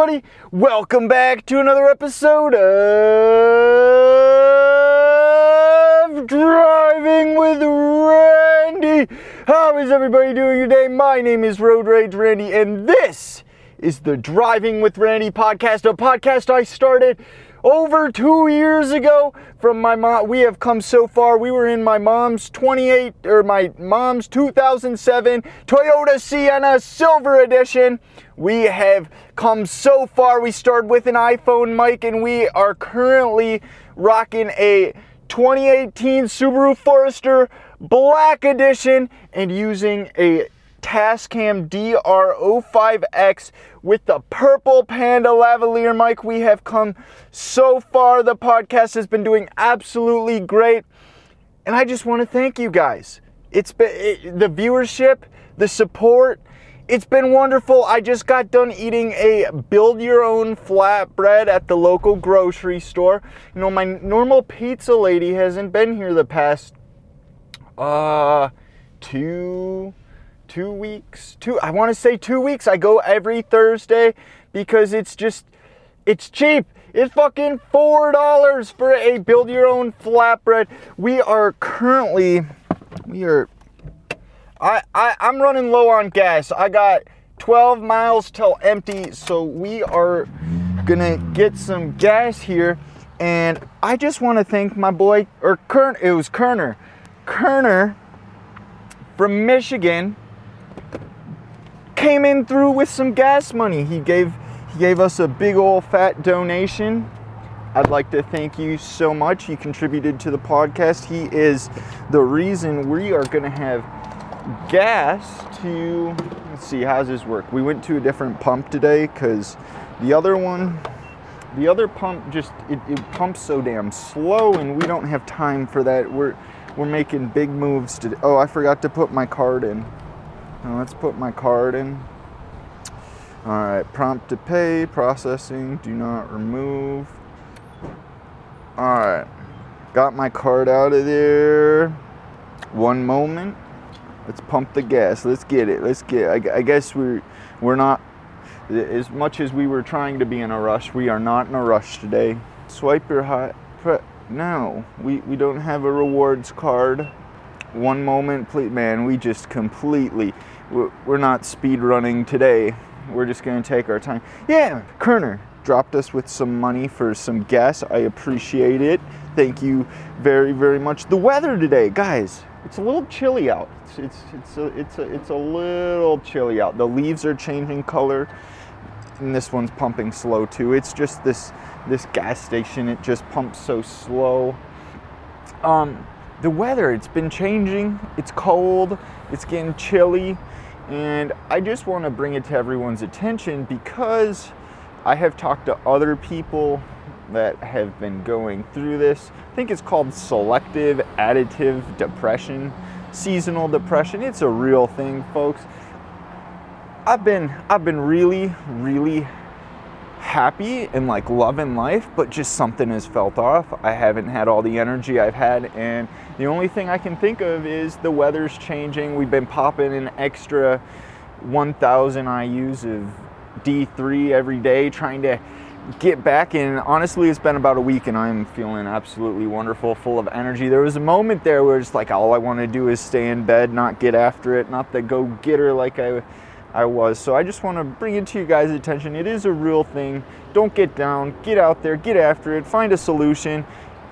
everybody? Welcome back to another episode of Driving with Randy. How is everybody doing today? My name is Road Rage Randy, and this is the Driving with Randy podcast, a podcast I started over two years ago from my mom. We have come so far. We were in my mom's 28 or my mom's 2007 Toyota Sienna Silver Edition. We have come so far. We started with an iPhone mic and we are currently rocking a 2018 Subaru Forester Black Edition and using a Tascam DR05X with the purple Panda lavalier mic. We have come so far. The podcast has been doing absolutely great. And I just want to thank you guys. It's been it, the viewership, the support. It's been wonderful. I just got done eating a build your own flatbread at the local grocery store. You know, my normal pizza lady hasn't been here the past uh two two weeks two i want to say two weeks i go every thursday because it's just it's cheap. It's fucking four dollars for a build your own flatbread. We are currently we are I, I i'm running low on gas. I got 12 miles till empty so we are gonna get some gas here. And i just want to thank my boy or kern it was kerner. Kerner from michigan came in through with some gas money. He gave he gave us a big old fat donation. I'd like to thank you so much. He contributed to the podcast. He is the reason we are going to have gas to let's see how's this work. We went to a different pump today cuz the other one the other pump just it, it pumps so damn slow and we don't have time for that. We're we're making big moves today. Oh, I forgot to put my card in. Now let's put my card in. All right, prompt to pay, processing, do not remove. All right, got my card out of there. One moment. Let's pump the gas. Let's get it. Let's get. I, I guess we're we're not as much as we were trying to be in a rush. We are not in a rush today. Swipe your hot. No, we we don't have a rewards card one moment, please. Man, we just completely, we're not speed running today. We're just going to take our time. Yeah, Kerner dropped us with some money for some gas. I appreciate it. Thank you very, very much. The weather today, guys, it's a little chilly out. It's it's it's a, it's a, it's a little chilly out. The leaves are changing color, and this one's pumping slow too. It's just this this gas station. It just pumps so slow. Um, the weather, it's been changing. It's cold, it's getting chilly, and I just want to bring it to everyone's attention because I have talked to other people that have been going through this. I think it's called selective additive depression, seasonal depression. It's a real thing, folks. I've been I've been really really happy and like loving life, but just something has felt off. I haven't had all the energy I've had, and the only thing I can think of is the weather's changing. We've been popping an extra 1,000 IUs of D3 every day, trying to get back in. Honestly, it's been about a week, and I'm feeling absolutely wonderful, full of energy. There was a moment there where it's like all I want to do is stay in bed, not get after it, not the go getter like I I was. So I just want to bring it to you guys' attention. It is a real thing. Don't get down. Get out there. Get after it. Find a solution.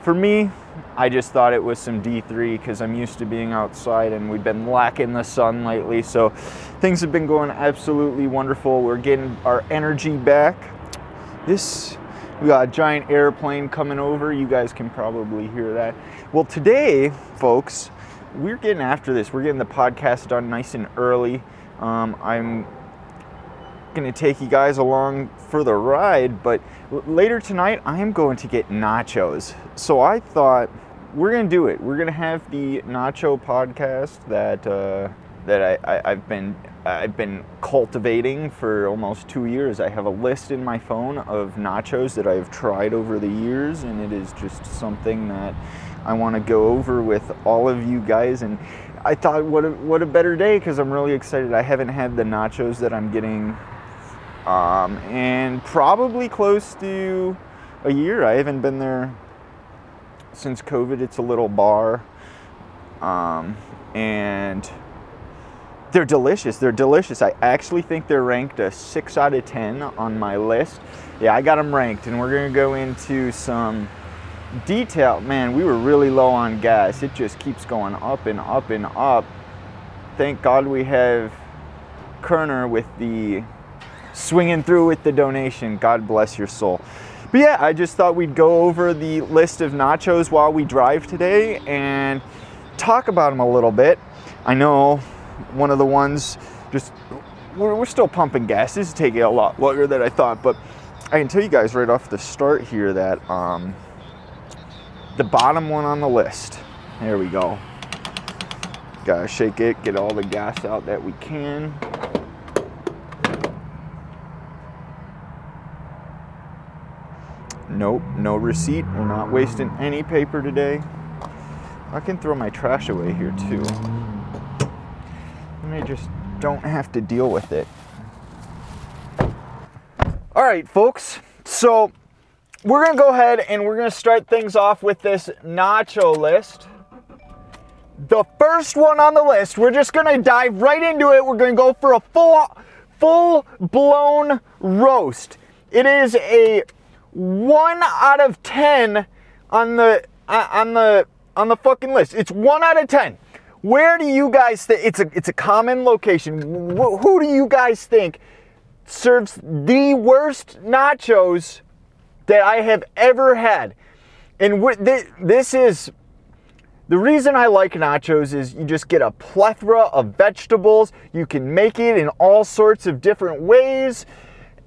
For me, I just thought it was some D3 because I'm used to being outside and we've been lacking the sun lately. So things have been going absolutely wonderful. We're getting our energy back. This, we got a giant airplane coming over. You guys can probably hear that. Well, today, folks, we're getting after this. We're getting the podcast done nice and early. Um, I'm going to take you guys along for the ride, but later tonight I am going to get nachos. So I thought we're going to do it. We're going to have the nacho podcast that uh, that I, I, I've been I've been cultivating for almost two years. I have a list in my phone of nachos that I've tried over the years, and it is just something that I want to go over with all of you guys and I thought, what a, what a better day because I'm really excited. I haven't had the nachos that I'm getting um, and probably close to a year. I haven't been there since COVID. It's a little bar, um, and they're delicious. They're delicious. I actually think they're ranked a six out of ten on my list. Yeah, I got them ranked, and we're gonna go into some detail. Man, we were really low on gas. It just keeps going up and up and up. Thank God we have Kerner with the swinging through with the donation. God bless your soul. But yeah, I just thought we'd go over the list of nachos while we drive today and talk about them a little bit. I know one of the ones just we're, we're still pumping gas. This is taking a lot longer than I thought, but I can tell you guys right off the start here that um, the bottom one on the list. There we go. Gotta shake it, get all the gas out that we can. Nope, no receipt. We're not wasting any paper today. I can throw my trash away here too. And I just don't have to deal with it. All right, folks. So we're gonna go ahead and we're gonna start things off with this nacho list. The first one on the list, we're just gonna dive right into it. We're gonna go for a full, full blown roast. It is a one out of ten on the uh, on the on the fucking list. It's one out of ten. Where do you guys think it's a it's a common location? Wh- who do you guys think serves the worst nachos that I have ever had? And this is the reason I like nachos is you just get a plethora of vegetables. You can make it in all sorts of different ways.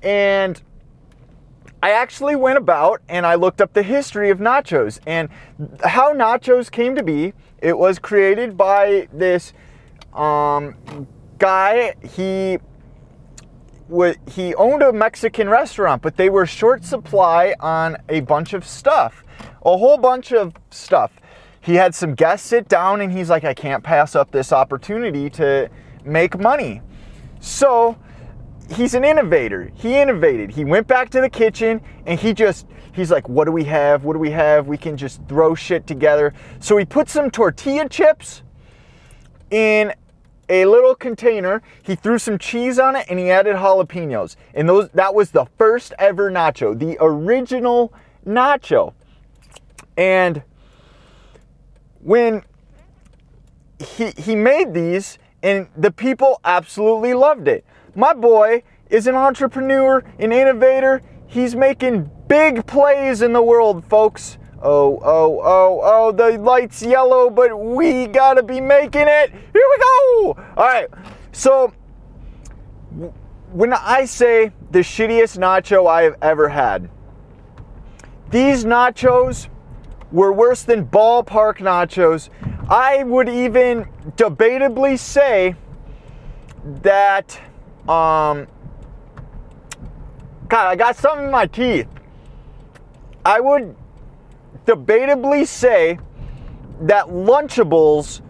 And I actually went about and I looked up the history of nachos and how nachos came to be. It was created by this um, guy. He he owned a Mexican restaurant, but they were short supply on a bunch of stuff, a whole bunch of stuff. He had some guests sit down and he's like, I can't pass up this opportunity to make money. So he's an innovator. He innovated. He went back to the kitchen and he just he's like, "What do we have? What do we have? We can just throw shit together." So he put some tortilla chips in a little container. He threw some cheese on it and he added jalapenos. And those that was the first ever nacho, the original nacho. And when he he made these and the people absolutely loved it. My boy is an entrepreneur, an innovator. He's making big plays in the world, folks. Oh, oh, oh, oh, the light's yellow, but we gotta be making it. Here we go. All right. So, when I say the shittiest nacho I have ever had, these nachos were worse than ballpark nachos. I would even debatably say that um God, I got something in my teeth. I would debatably say that Lunchables,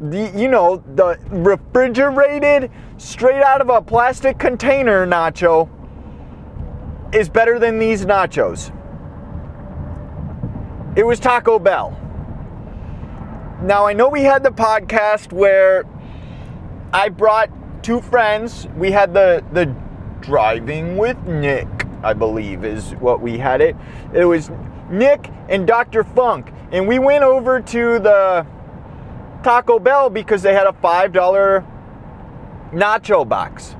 the you know, the refrigerated, straight out of a plastic container nacho, is better than these nachos. It was Taco Bell. Now I know we had the podcast where I brought two friends. We had the the driving with Nick, I believe is what we had it. It was Nick and Dr. Funk, and we went over to the Taco Bell because they had a five dollar nacho box.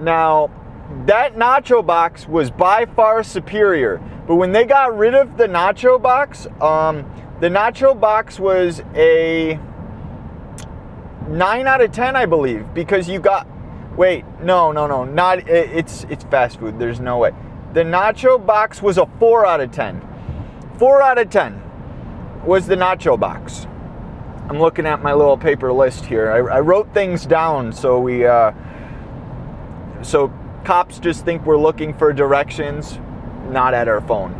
Now that nacho box was by far superior, but when they got rid of the nacho box, um, the nacho box was a 9 out of 10 i believe because you got wait no no no not it's it's fast food there's no way. The nacho box was a 4 out of 10 4 out of 10 was the nacho box. I'm looking at my little paper list here. I, I wrote things down so we uh, so cops just think we're looking for directions not at our phone.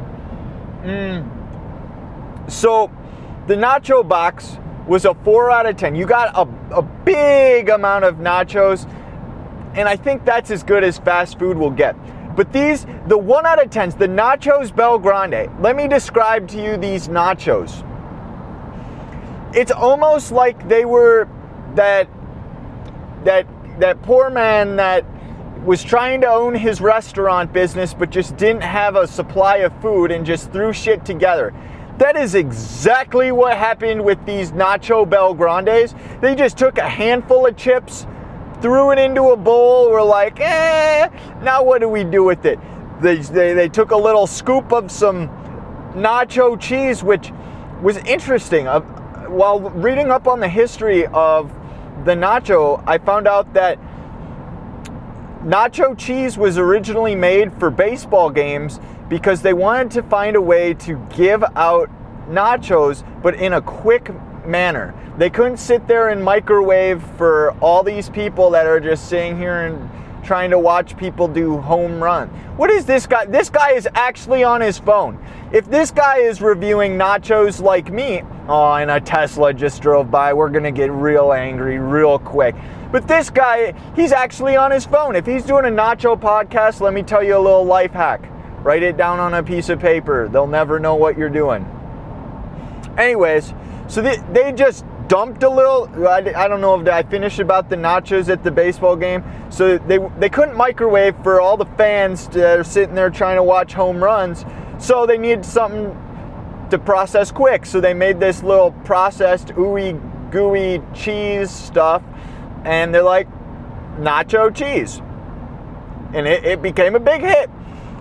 Mm. so the nacho box was a 4 out of 10. You got a, a big amount of nachos, and I think that's as good as fast food will get. But these, the one out of tens, the nachos BellGrande. Let me describe to you these nachos. It's almost like they were that that that poor man that was trying to own his restaurant business but just didn't have a supply of food and just threw shit together. That is exactly what happened with these Nacho BellGrandes. They just took a handful of chips, threw it into a bowl, were like, eh, now what do we do with it? They, they, they took a little scoop of some nacho cheese, which was interesting. Uh, while reading up on the history of the nacho, I found out that nacho cheese was originally made for baseball games because they wanted to find a way to give out nachos, but in a quick manner. They couldn't sit there and microwave for all these people that are just sitting here and trying to watch people do home run. What is this guy? This guy is actually on his phone. If this guy is reviewing nachos like me, oh, and a Tesla just drove by, we're gonna get real angry real quick. But this guy, he's actually on his phone. If he's doing a nacho podcast, let me tell you a little life hack. Write it down on a piece of paper. They'll never know what you're doing. Anyways, so they, they just dumped a little. I, I don't know if I finished about the nachos at the baseball game. So they, they couldn't microwave for all the fans that are sitting there trying to watch home runs. So they needed something to process quick. So they made this little processed ooey gooey cheese stuff. And they're like, nacho cheese. And it, it became a big hit.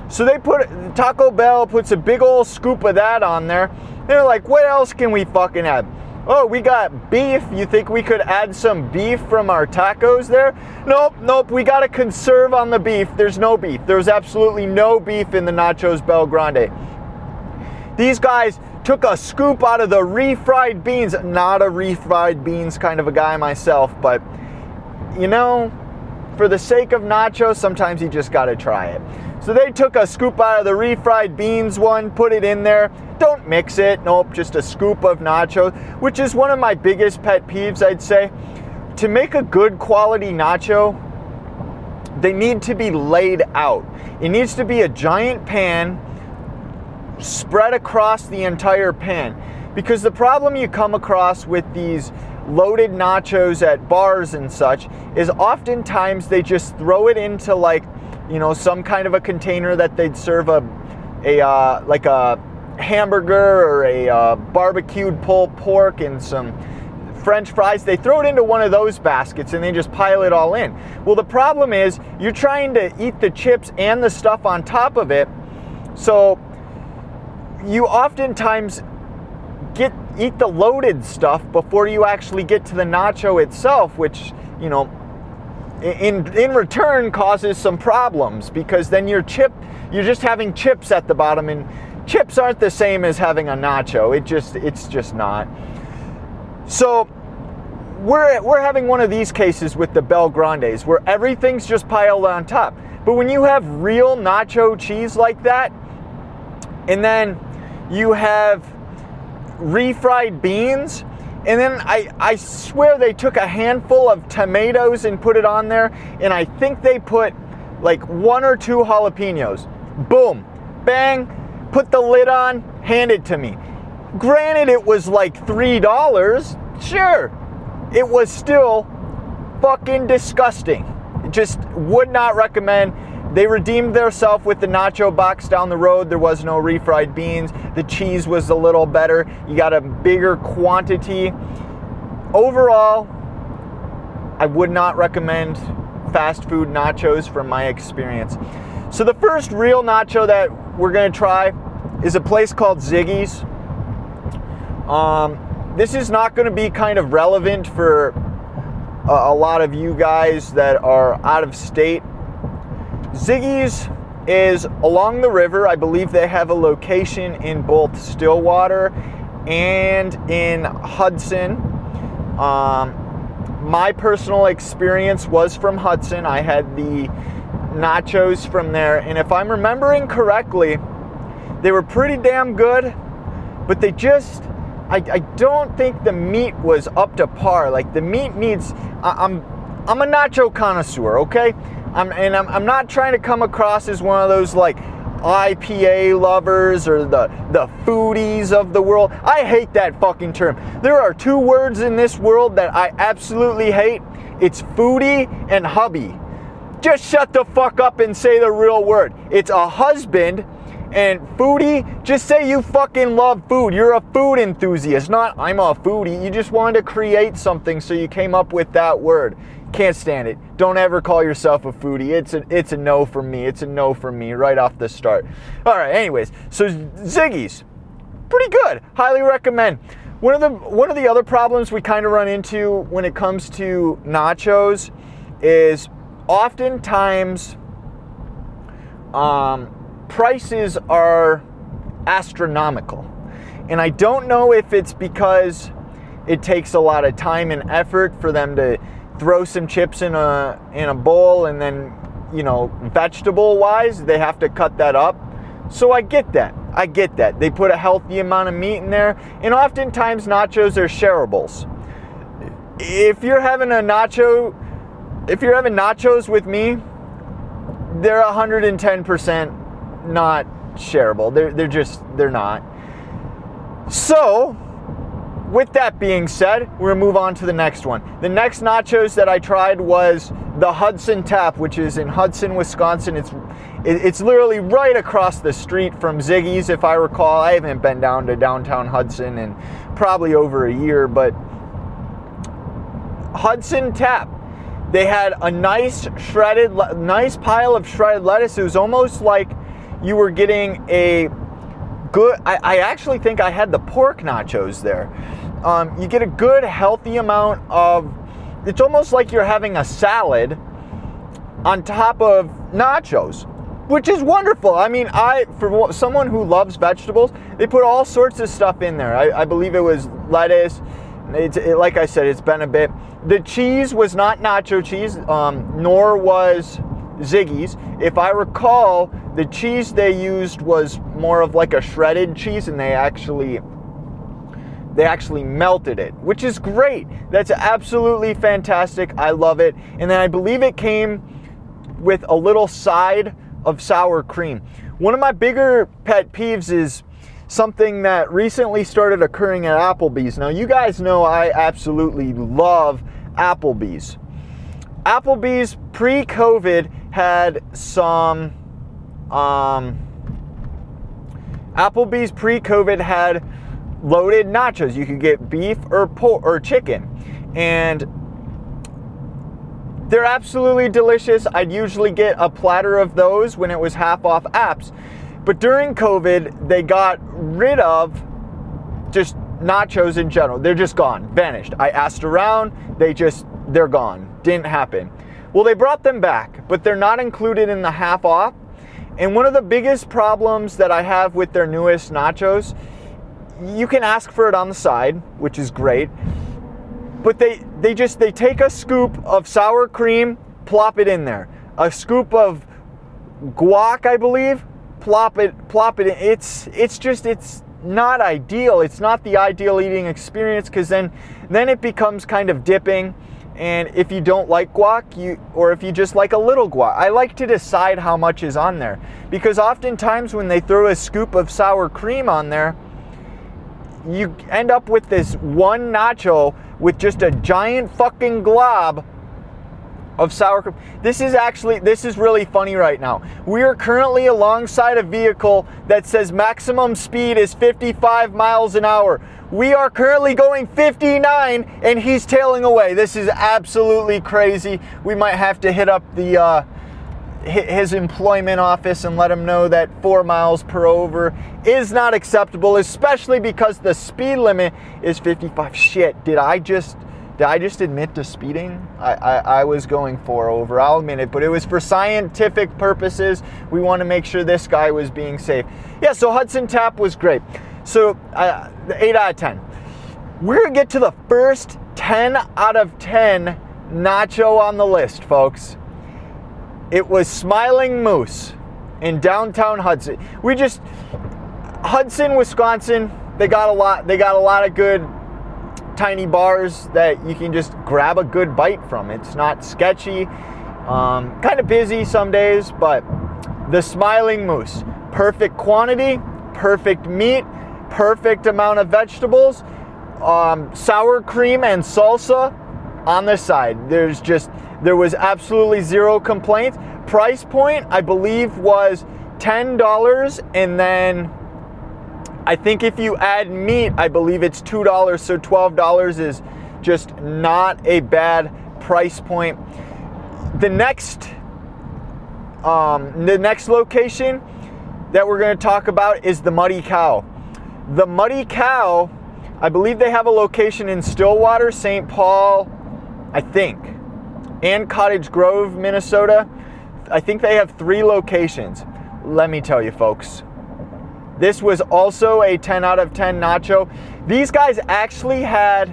So they put Taco Bell puts a big old scoop of that on there. They're like, what else can we fucking add? Oh, we got beef. You think we could add some beef from our tacos there? Nope, nope. We got to conserve on the beef. There's no beef. There's absolutely no beef in the Nachos BellGrande. These guys took a scoop out of the refried beans. Not a refried beans kind of a guy myself, but you know, for the sake of nachos, sometimes you just got to try it. So they took a scoop out of the refried beans one, put it in there. Don't mix it. Nope, just a scoop of nachos, which is one of my biggest pet peeves, I'd say. To make a good quality nacho, they need to be laid out. It needs to be a giant pan spread across the entire pan. Because the problem you come across with these loaded nachos at bars and such is oftentimes they just throw it into like you know, some kind of a container that they'd serve a, a uh, like a hamburger or a uh, barbecued pulled pork and some french fries. They throw it into one of those baskets and they just pile it all in. Well the problem is you're trying to eat the chips and the stuff on top of it. So you oftentimes get eat the loaded stuff before you actually get to the nacho itself which you know in in return causes some problems because then your chip you're just having chips at the bottom and chips aren't the same as having a nacho. It just it's just not. So we're we're having one of these cases with the BellGrandes where everything's just piled on top. But when you have real nacho cheese like that and then you have refried beans and then I, I swear they took a handful of tomatoes and put it on there. And I think they put like one or two jalapenos. Boom, bang, put the lid on, hand it to me. Granted, it was like $3. Sure, it was still fucking disgusting. Just would not recommend they redeemed themselves with the nacho box down the road. There was no refried beans. The cheese was a little better. You got a bigger quantity. Overall, I would not recommend fast food nachos from my experience. So, the first real nacho that we're going to try is a place called Ziggy's. Um, this is not going to be kind of relevant for a, a lot of you guys that are out of state Ziggy's is along the river. I believe they have a location in both Stillwater and in Hudson. Um, my personal experience was from Hudson. I had the nachos from there, and if I'm remembering correctly, they were pretty damn good, but they just I, I don't think the meat was up to par. Like the meat needs I, I'm I'm a nacho connoisseur, okay? I'm, and I'm, I'm not trying to come across as one of those like IPA lovers or the, the foodies of the world. I hate that fucking term. There are two words in this world that I absolutely hate it's foodie and hubby. Just shut the fuck up and say the real word. It's a husband and foodie, just say you fucking love food. You're a food enthusiast, not I'm a foodie. You just wanted to create something, so you came up with that word. Can't stand it. Don't ever call yourself a foodie. It's a it's a no for me. It's a no for me right off the start. All right. Anyways, so Ziggy's, pretty good. Highly recommend. One of the one of the other problems we kind of run into when it comes to nachos is oftentimes um, prices are astronomical. And I don't know if it's because it takes a lot of time and effort for them to throw some chips in a in a bowl and then, you know, vegetable wise, they have to cut that up. So I get that. I get that. They put a healthy amount of meat in there, and oftentimes nachos are shareables. If you're having a nacho, if you're having nachos with me, they're 110% not shareable. They're, they're just, they're not. So, with that being said, we're gonna move on to the next one. The next nachos that I tried was the Hudson Tap, which is in Hudson, Wisconsin. It's it's literally right across the street from Ziggy's, if I recall. I haven't been down to downtown Hudson in probably over a year, but Hudson Tap. They had a nice shredded, nice pile of shredded lettuce. It was almost like you were getting a good. I, I actually think I had the pork nachos there. Um, you get a good, healthy amount of. It's almost like you're having a salad on top of nachos, which is wonderful. I mean, I for someone who loves vegetables, they put all sorts of stuff in there. I, I believe it was lettuce. It's it, like I said, it's been a bit. The cheese was not nacho cheese, um, nor was Ziggy's. If I recall, the cheese they used was more of like a shredded cheese, and they actually they actually melted it, which is great. That's absolutely fantastic. I love it. And then I believe it came with a little side of sour cream. One of my bigger pet peeves is something that recently started occurring at Applebee's. Now, you guys know I absolutely love Applebee's. Applebee's pre COVID had some. Um, Applebee's pre COVID had loaded nachos. You could get beef or pork or chicken. And they're absolutely delicious. I'd usually get a platter of those when it was half off apps. But during COVID, they got rid of just nachos in general. They're just gone, vanished. I asked around, they just, they're gone. Didn't happen. Well, they brought them back, but they're not included in the half off. And one of the biggest problems that I have with their newest nachos, you can ask for it on the side, which is great. But they they just they take a scoop of sour cream, plop it in there. A scoop of guac, I believe, plop it plop it in. It's it's just it's not ideal. It's not the ideal eating experience because then then it becomes kind of dipping and if you don't like guac, you or if you just like a little guac, I like to decide how much is on there because oftentimes when they throw a scoop of sour cream on there, you end up with this one nacho with just a giant fucking glob of sour cream. This is actually this is really funny right now. We are currently alongside a vehicle that says maximum speed is 55 miles an hour. We are currently going 59 and he's tailing away. This is absolutely crazy. We might have to hit up the uh, his employment office and let him know that four miles per over is not acceptable, especially because the speed limit is 55. Shit, did I just did I just admit to speeding? I, I, I was going four over, I'll admit it, but it was for scientific purposes. We want to make sure this guy was being safe. Yeah, so Hudson Tap was great. So, uh, 8 out of 10. We're to get to the first 10 out of 10 nacho on the list, folks. It was Smiling Moose in downtown Hudson. We just Hudson, Wisconsin, they got a lot they got a lot of good tiny bars that you can just grab a good bite from. It's not sketchy. Um, kind of busy some days, but the Smiling Moose. Perfect quantity, perfect meat, perfect amount of vegetables, um, sour cream and salsa on the side. There's just, there was absolutely zero complaints. Price point, I believe, was $10 and then I think if you add meat, I believe it's $2, so $12 is just not a bad price point. The next um, the next location that we're going to talk about is the Muddy Cow. The Muddy Cow, I believe they have a location in Stillwater, St. Paul, I think, and Cottage Grove, Minnesota. I think they have three locations. Let me tell you, folks. This was also a 10 out of 10 nacho. These guys actually had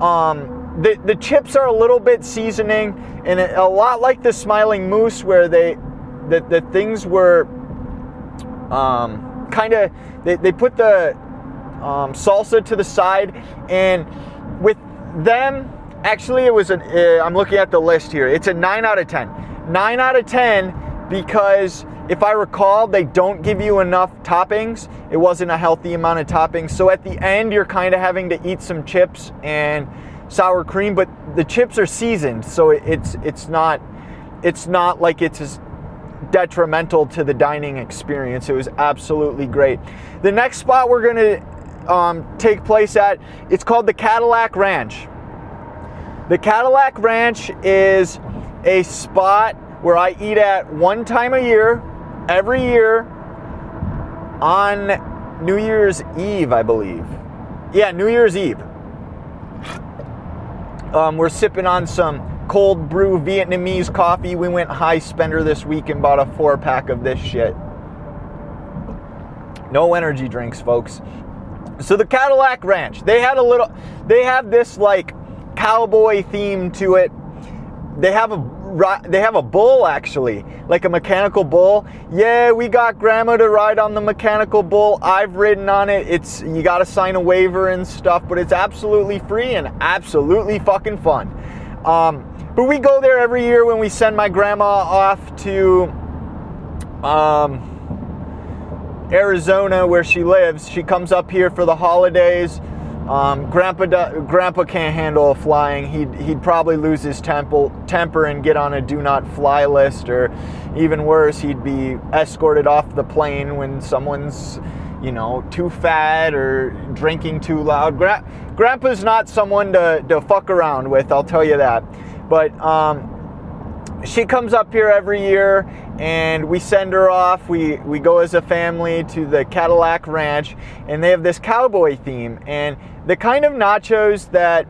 um, the the chips are a little bit seasoning and a lot like the Smiling Moose, where they the, the things were um, kind of they, they put the um, salsa to the side and with them actually it was an uh, i'm looking at the list here it's a 9 out of 10 9 out of 10 because if i recall they don't give you enough toppings it wasn't a healthy amount of toppings so at the end you're kind of having to eat some chips and sour cream but the chips are seasoned so it's it's not it's not like it's as detrimental to the dining experience. It was absolutely great. The next spot we're going to um, take place at, it's called the Cadillac Ranch. The Cadillac Ranch is a spot where I eat at one time a year, every year, on New Year's Eve, I believe. Yeah, New Year's Eve. Um, we're sipping on some cold brew Vietnamese coffee. We went high spender this week and bought a four pack of this shit. No energy drinks, folks. So the Cadillac Ranch, they had a little, they have this like cowboy theme to it. They have a they have a bull actually, like a mechanical bull. Yeah, we got grandma to ride on the mechanical bull. I've ridden on it. It's you got to sign a waiver and stuff, but it's absolutely free and absolutely fucking fun. Um, but we go there every year when we send my grandma off to um, Arizona where she lives. She comes up here for the holidays. Um, Grandpa, Grandpa can't handle flying. He'd, he'd probably lose his temple, temper and get on a do not fly list, or even worse, he'd be escorted off the plane when someone's, you know, too fat or drinking too loud. Gra- Grandpa's not someone to, to fuck around with, I'll tell you that. But um, she comes up here every year and we send her off. We, we go as a family to the Cadillac Ranch and they have this cowboy theme. And the kind of nachos that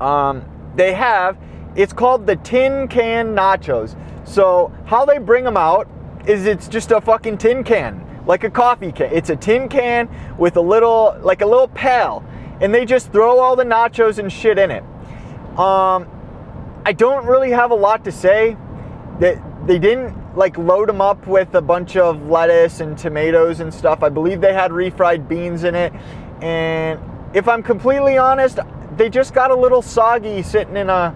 um, they have, it's called the tin can nachos. So, how they bring them out is it's just a fucking tin can, like a coffee can. It's a tin can with a little, like a little pail. And they just throw all the nachos and shit in it. Um, I don't really have a lot to say. That they, didn't like load them up with a bunch of lettuce and tomatoes and stuff. I believe they had refried beans in it. And if I'm completely honest, they just got a little soggy sitting in a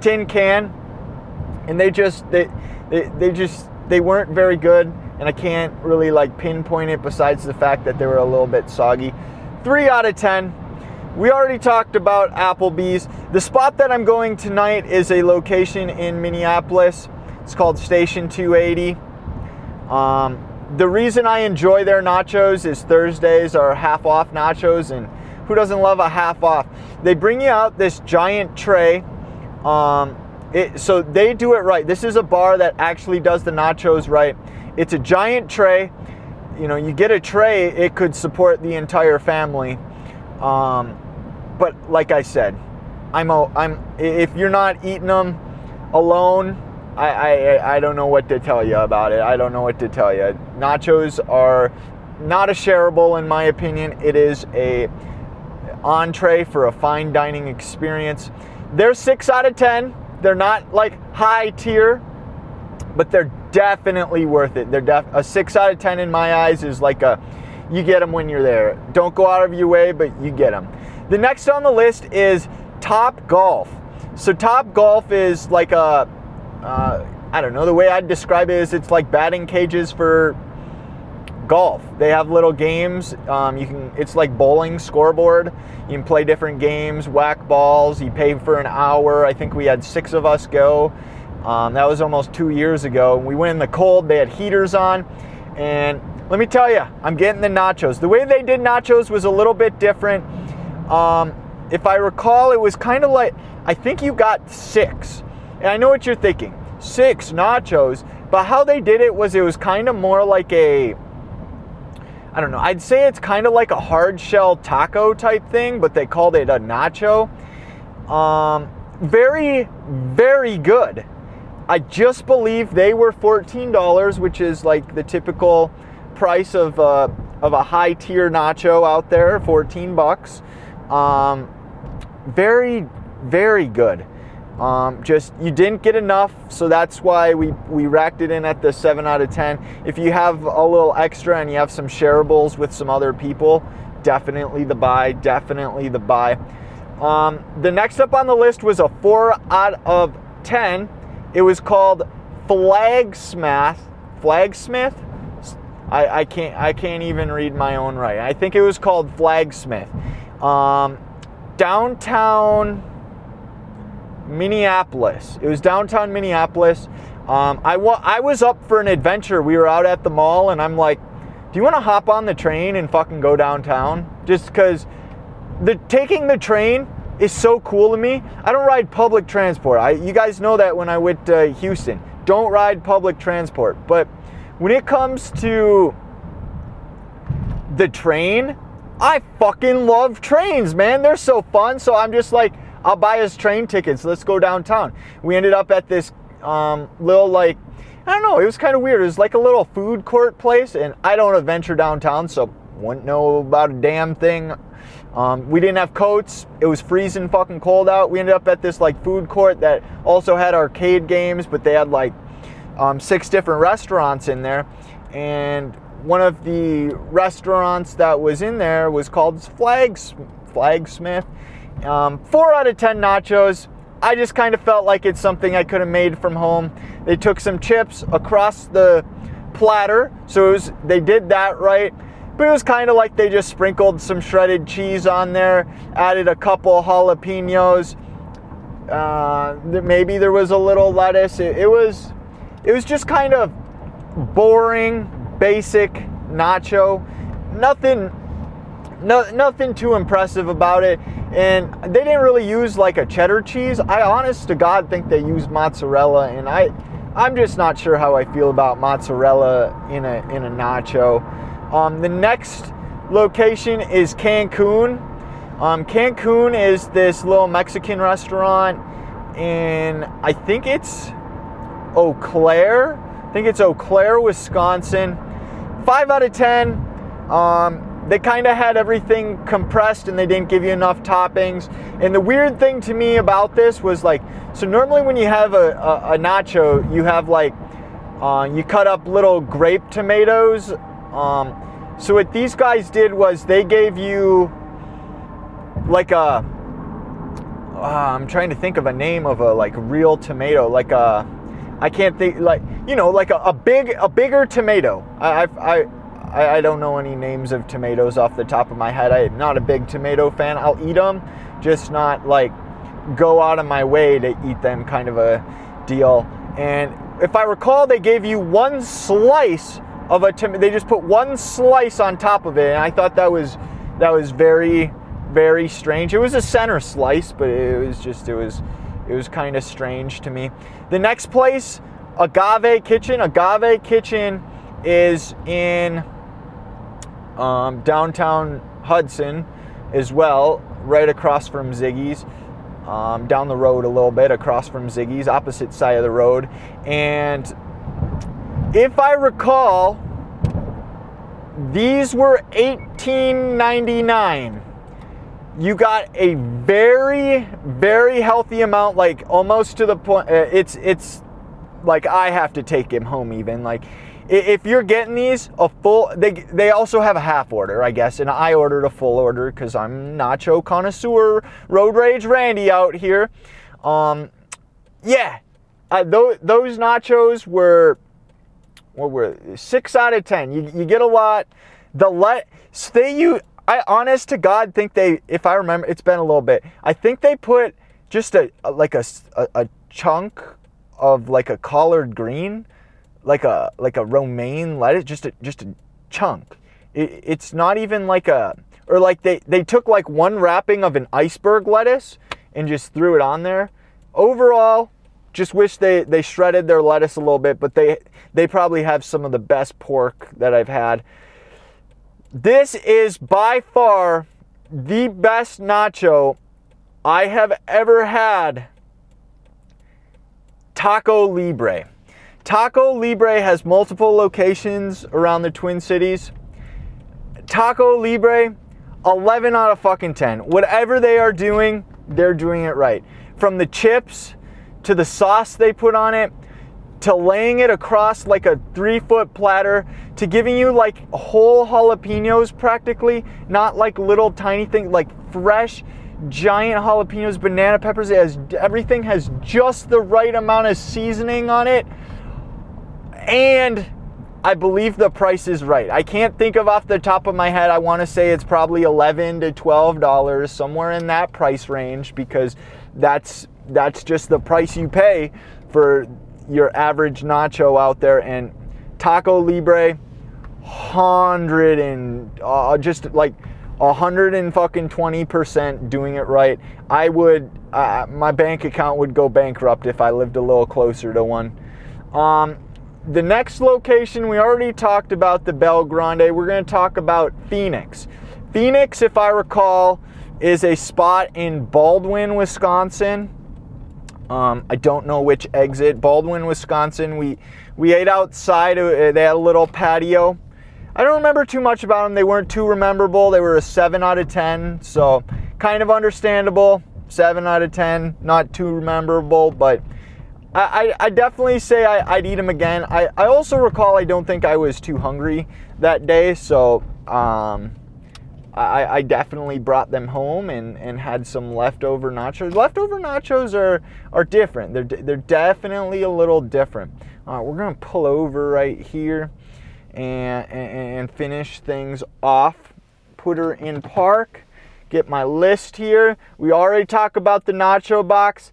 tin can. And they just they they, they just they weren't very good and I can't really like pinpoint it besides the fact that they were a little bit soggy. 3 out of 10 we already talked about Applebee's. The spot that I'm going tonight is a location in Minneapolis. It's called Station 280. Um, the reason I enjoy their nachos is Thursdays are half off nachos, and who doesn't love a half off? They bring you out this giant tray. Um, it, so they do it right. This is a bar that actually does the nachos right. It's a giant tray. You know, you get a tray, it could support the entire family. Um, but like I said, I'm a, I'm if you're not eating them alone, I, I I don't know what to tell you about it. I don't know what to tell you. Nachos are not a shareable in my opinion. It is a entree for a fine dining experience. They're six out of ten. They're not like high tier, but they're definitely worth it. They're def- a six out of ten in my eyes is like a you get them when you're there. Don't go out of your way, but you get them. The next on the list is Top Golf. So Top Golf is like a, uh, I don't know, the way I'd describe it is it's like batting cages for golf. They have little games. Um, you can. It's like bowling scoreboard. You can play different games, whack balls. You pay for an hour. I think we had six of us go. Um, that was almost two years ago. We went in the cold. They had heaters on, and let me tell you, I'm getting the nachos. The way they did nachos was a little bit different. Um, if I recall, it was kind of like I think you got six, and I know what you're thinking, six nachos. But how they did it was it was kind of more like a I don't know. I'd say it's kind of like a hard shell taco type thing, but they called it a nacho. Um, very, very good. I just believe they were $14, which is like the typical price of a, uh, of a high tier nacho out there, 14 bucks. Um, very, very good. Um, just you didn't get enough, so that's why we, we racked it in at the 7 out of 10. If you have a little extra and you have some shareables with some other people, definitely the buy, definitely the buy. Um, the next up on the list was a 4 out of 10. It was called Flagsmith. Flagsmith? I, I can't I can't even read my own right. I think it was called Flagsmith. Um, downtown Minneapolis. It was downtown Minneapolis. Um, I, wa- I was up for an adventure. We were out at the mall, and I'm like, do you want to hop on the train and fucking go downtown? Just because the taking the train is so cool to me. I don't ride public transport. I, you guys know that when I went to Houston. Don't ride public transport. But when it comes to the train, I fucking love trains, man. They're so fun. So I'm just like, I'll buy us train tickets. Let's go downtown. We ended up at this um, little like I don't know. It was kind of weird. It was like a little food court place, and I don't venture downtown, so wouldn't know about a damn thing. Um, we didn't have coats. It was freezing fucking cold out. We ended up at this like food court that also had arcade games, but they had like um, six different restaurants in there, and one of the restaurants that was in there was called Flags Flagsmith um, four out of 10 nachos. I just kind of felt like it's something I could have made from home. They took some chips across the platter, so was, they did that right. But it was kind of like they just sprinkled some shredded cheese on there, added a couple jalapenos. Uh, maybe there was a little lettuce. It, it was, it was just kind of boring, basic nacho. Nothing, no, nothing too impressive about it and they didn't really use like a cheddar cheese. I honest to God think they used mozzarella, and I, I'm just not sure how I feel about mozzarella in a in a nacho. Um, the next location is Cancun. Um, Cancun is this little Mexican restaurant, and I think it's Eau Claire. I think it's Eau Claire, Wisconsin. Five out of ten. Um, they kind of had everything compressed and they didn't give you enough toppings. And the weird thing to me about this was like, so normally when you have a, a, a nacho, you have like, uh, you cut up little grape tomatoes. Um, so what these guys did was they gave you like a, uh, I'm trying to think of a name of a like real tomato, like a, I can't think like you know like a, a big a bigger tomato. I, I, I I, don't know any names of tomatoes off the top of my head. I'm not a big tomato fan. I'll eat them, just not like go out of my way to eat them kind of a deal. And if I recall, they gave you one slice of a tomato. They just put one slice on top of it, and I thought that was that was very very strange. It was a center slice, but it was just it was it was kind of strange to me. The next place, Agave Kitchen. Agave Kitchen is in um, downtown Hudson as well, right across from Ziggy's. Um, down the road a little bit, across from Ziggy's, opposite side of the road. And if I recall, these were 18.99. You got a very, very healthy amount, like almost to the point. Uh, it's it's like I have to take him home even like if you're getting these a full they they also have a half order i guess and i ordered a full order because i'm nacho connoisseur road rage randy out here Um, yeah, uh, those, those nachos were what were they? six out of ten. You, you get a lot. The let they you I honest to God think they if I remember it's been a little bit. I think they put just a, a like a, a, a chunk of like a collard green, like a like a romaine lettuce, just a just a chunk. It, it's not even like a or like they they took like one wrapping of an iceberg lettuce and just threw it on there. Overall, just wish they they shredded their lettuce a little bit, but they they probably have some of the best pork that I've had. This is by far the best nacho I have ever had. Taco Libre. Taco Libre has multiple locations around the Twin Cities. Taco Libre, 11 out of fucking 10. Whatever they are doing, they're doing it right. From the chips to the sauce they put on it to laying it across like a three foot platter to giving you like whole jalapenos practically, not like little tiny things, like fresh giant jalapenos, banana peppers. It has everything has just the right amount of seasoning on it. And I believe the price is right. I can't think of off the top of my head. I want to say it's probably 11 to 12 dollars somewhere in that price range because that's that's just the price you pay for your average nacho out there and Taco Libre hundred and uh, just like a hundred and fucking twenty percent doing it right. I would uh, my bank account would go bankrupt if I lived a little closer to one. Um, the next location we already talked about the BellGrande. We're going to talk about Phoenix. Phoenix, if I recall, is a spot in Baldwin, Wisconsin. Um, I don't know which exit. Baldwin, Wisconsin. We we ate outside. Uh, they had a little patio. I don't remember too much about them. They weren't too memorable. They were a seven out of ten, so kind of understandable. Seven out of ten, not too memorable, but I, I, I definitely say I, would eat them again. I, I also recall I don't think I was too hungry that day, so um, I, I definitely brought them home and, and had some leftover nachos. Leftover nachos are, are different. They're, they're definitely a little different. Right, we're gonna pull over right here and, and, and finish things off. Put her in park. Get my list here. We already talked about the nacho box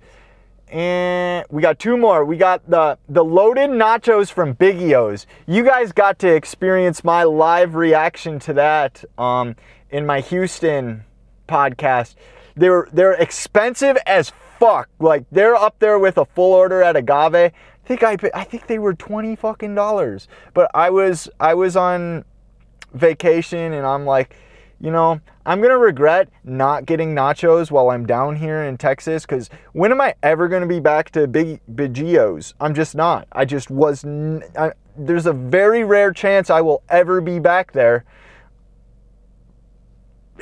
and we got two more. We got the the loaded nachos from Biggio's. You guys got to experience my live reaction to that. Um, in my Houston podcast. They're they're expensive as fuck. Like they're up there with a full order at Agave. I think I I think they were twenty fucking dollars. But I was I was on vacation and I'm like, you know, I'm gonna regret not getting nachos while I'm down here in Texas because when am I ever gonna be back to Big Biggio's? I'm just not. I just was. N- I, there's a very rare chance I will ever be back there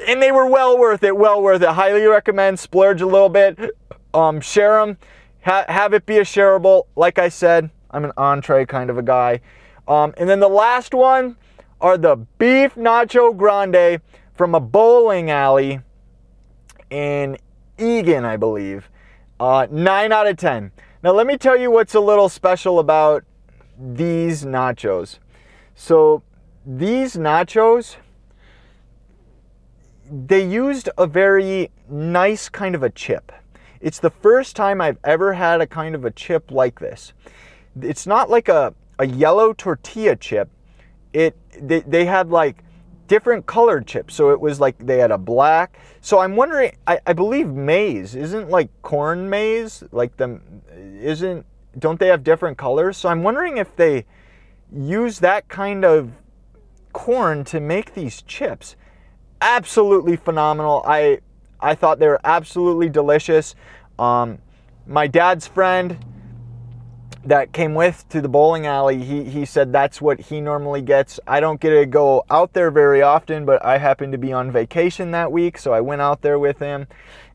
and they were well worth it. Well worth it. Highly recommend. Splurge a little bit. Um, share them. Ha- have it be a shareable. Like I said, I'm an entree kind of a guy. Um, and then the last one are the beef nacho grande from a bowling alley in Eagan, I believe. Uh, 9 out of 10. Now, let me tell you what's a little special about these nachos. So, these nachos they used a very nice kind of a chip. It's the first time I've ever had a kind of a chip like this. It's not like a, a yellow tortilla chip. It they, they had like different colored chips. So it was like they had a black. So I'm wondering I, I believe maize isn't like corn maize, like the isn't don't they have different colors? So I'm wondering if they use that kind of corn to make these chips absolutely phenomenal. I I thought they were absolutely delicious. Um, my dad's friend that came with to the bowling alley, he, he said that's what he normally gets. I don't get to go out there very often, but I happened to be on vacation that week, so I went out there with him.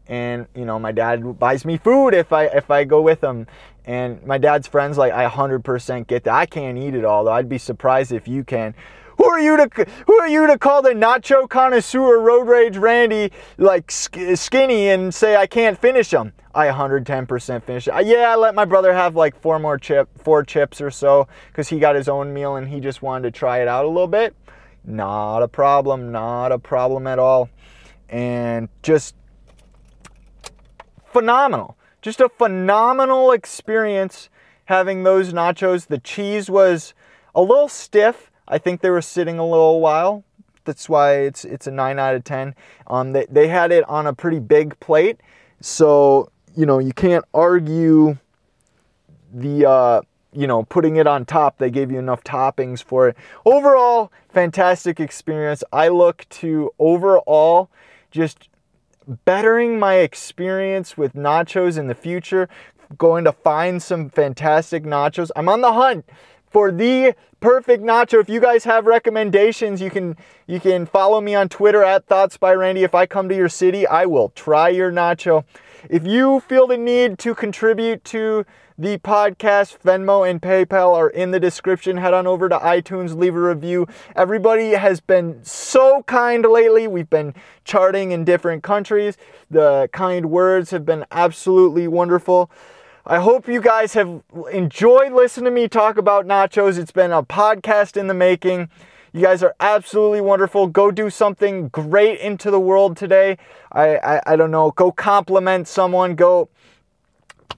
And you know, my dad buys me food if I if I go with him. And my dad's friends like I 100% get that. I can't eat it all though. I'd be surprised if you can. Who are you to who are you to call the nacho connoisseur road rage Randy like skinny and say I can't finish them? I 110% finish it. Yeah, I let my brother have like four more chip, four chips or so, because he got his own meal and he just wanted to try it out a little bit. Not a problem, not a problem at all, and just phenomenal. Just a phenomenal experience having those nachos. The cheese was a little stiff. I think they were sitting a little while. That's why it's it's a nine out of ten. Um, they they had it on a pretty big plate, so you know you can't argue the uh, you know putting it on top. They gave you enough toppings for it. Overall, fantastic experience. I look to overall just bettering my experience with nachos in the future, going to find some fantastic nachos. I'm on the hunt for the perfect nacho. If you guys have recommendations, you can you can follow me on Twitter at Thoughts by Randy. If I come to your city, I will try your nacho. If you feel the need to contribute to the podcast, Venmo, and PayPal are in the description. Head on over to iTunes, leave a review. Everybody has been so kind lately. We've been charting in different countries. The kind words have been absolutely wonderful. I hope you guys have enjoyed listening to me talk about nachos. It's been a podcast in the making. You guys are absolutely wonderful. Go do something great into the world today. I, I, I don't know. Go compliment someone. Go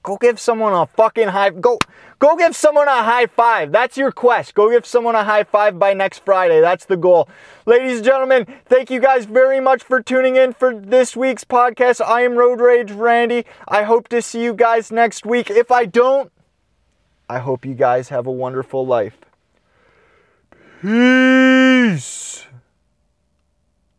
Go give someone a fucking high go go give someone a high five. That's your quest. Go give someone a high five by next Friday. That's the goal. Ladies and gentlemen, thank you guys very much for tuning in for this week's podcast. I am Road Rage Randy. I hope to see you guys next week. If I don't, I hope you guys have a wonderful life. Peace.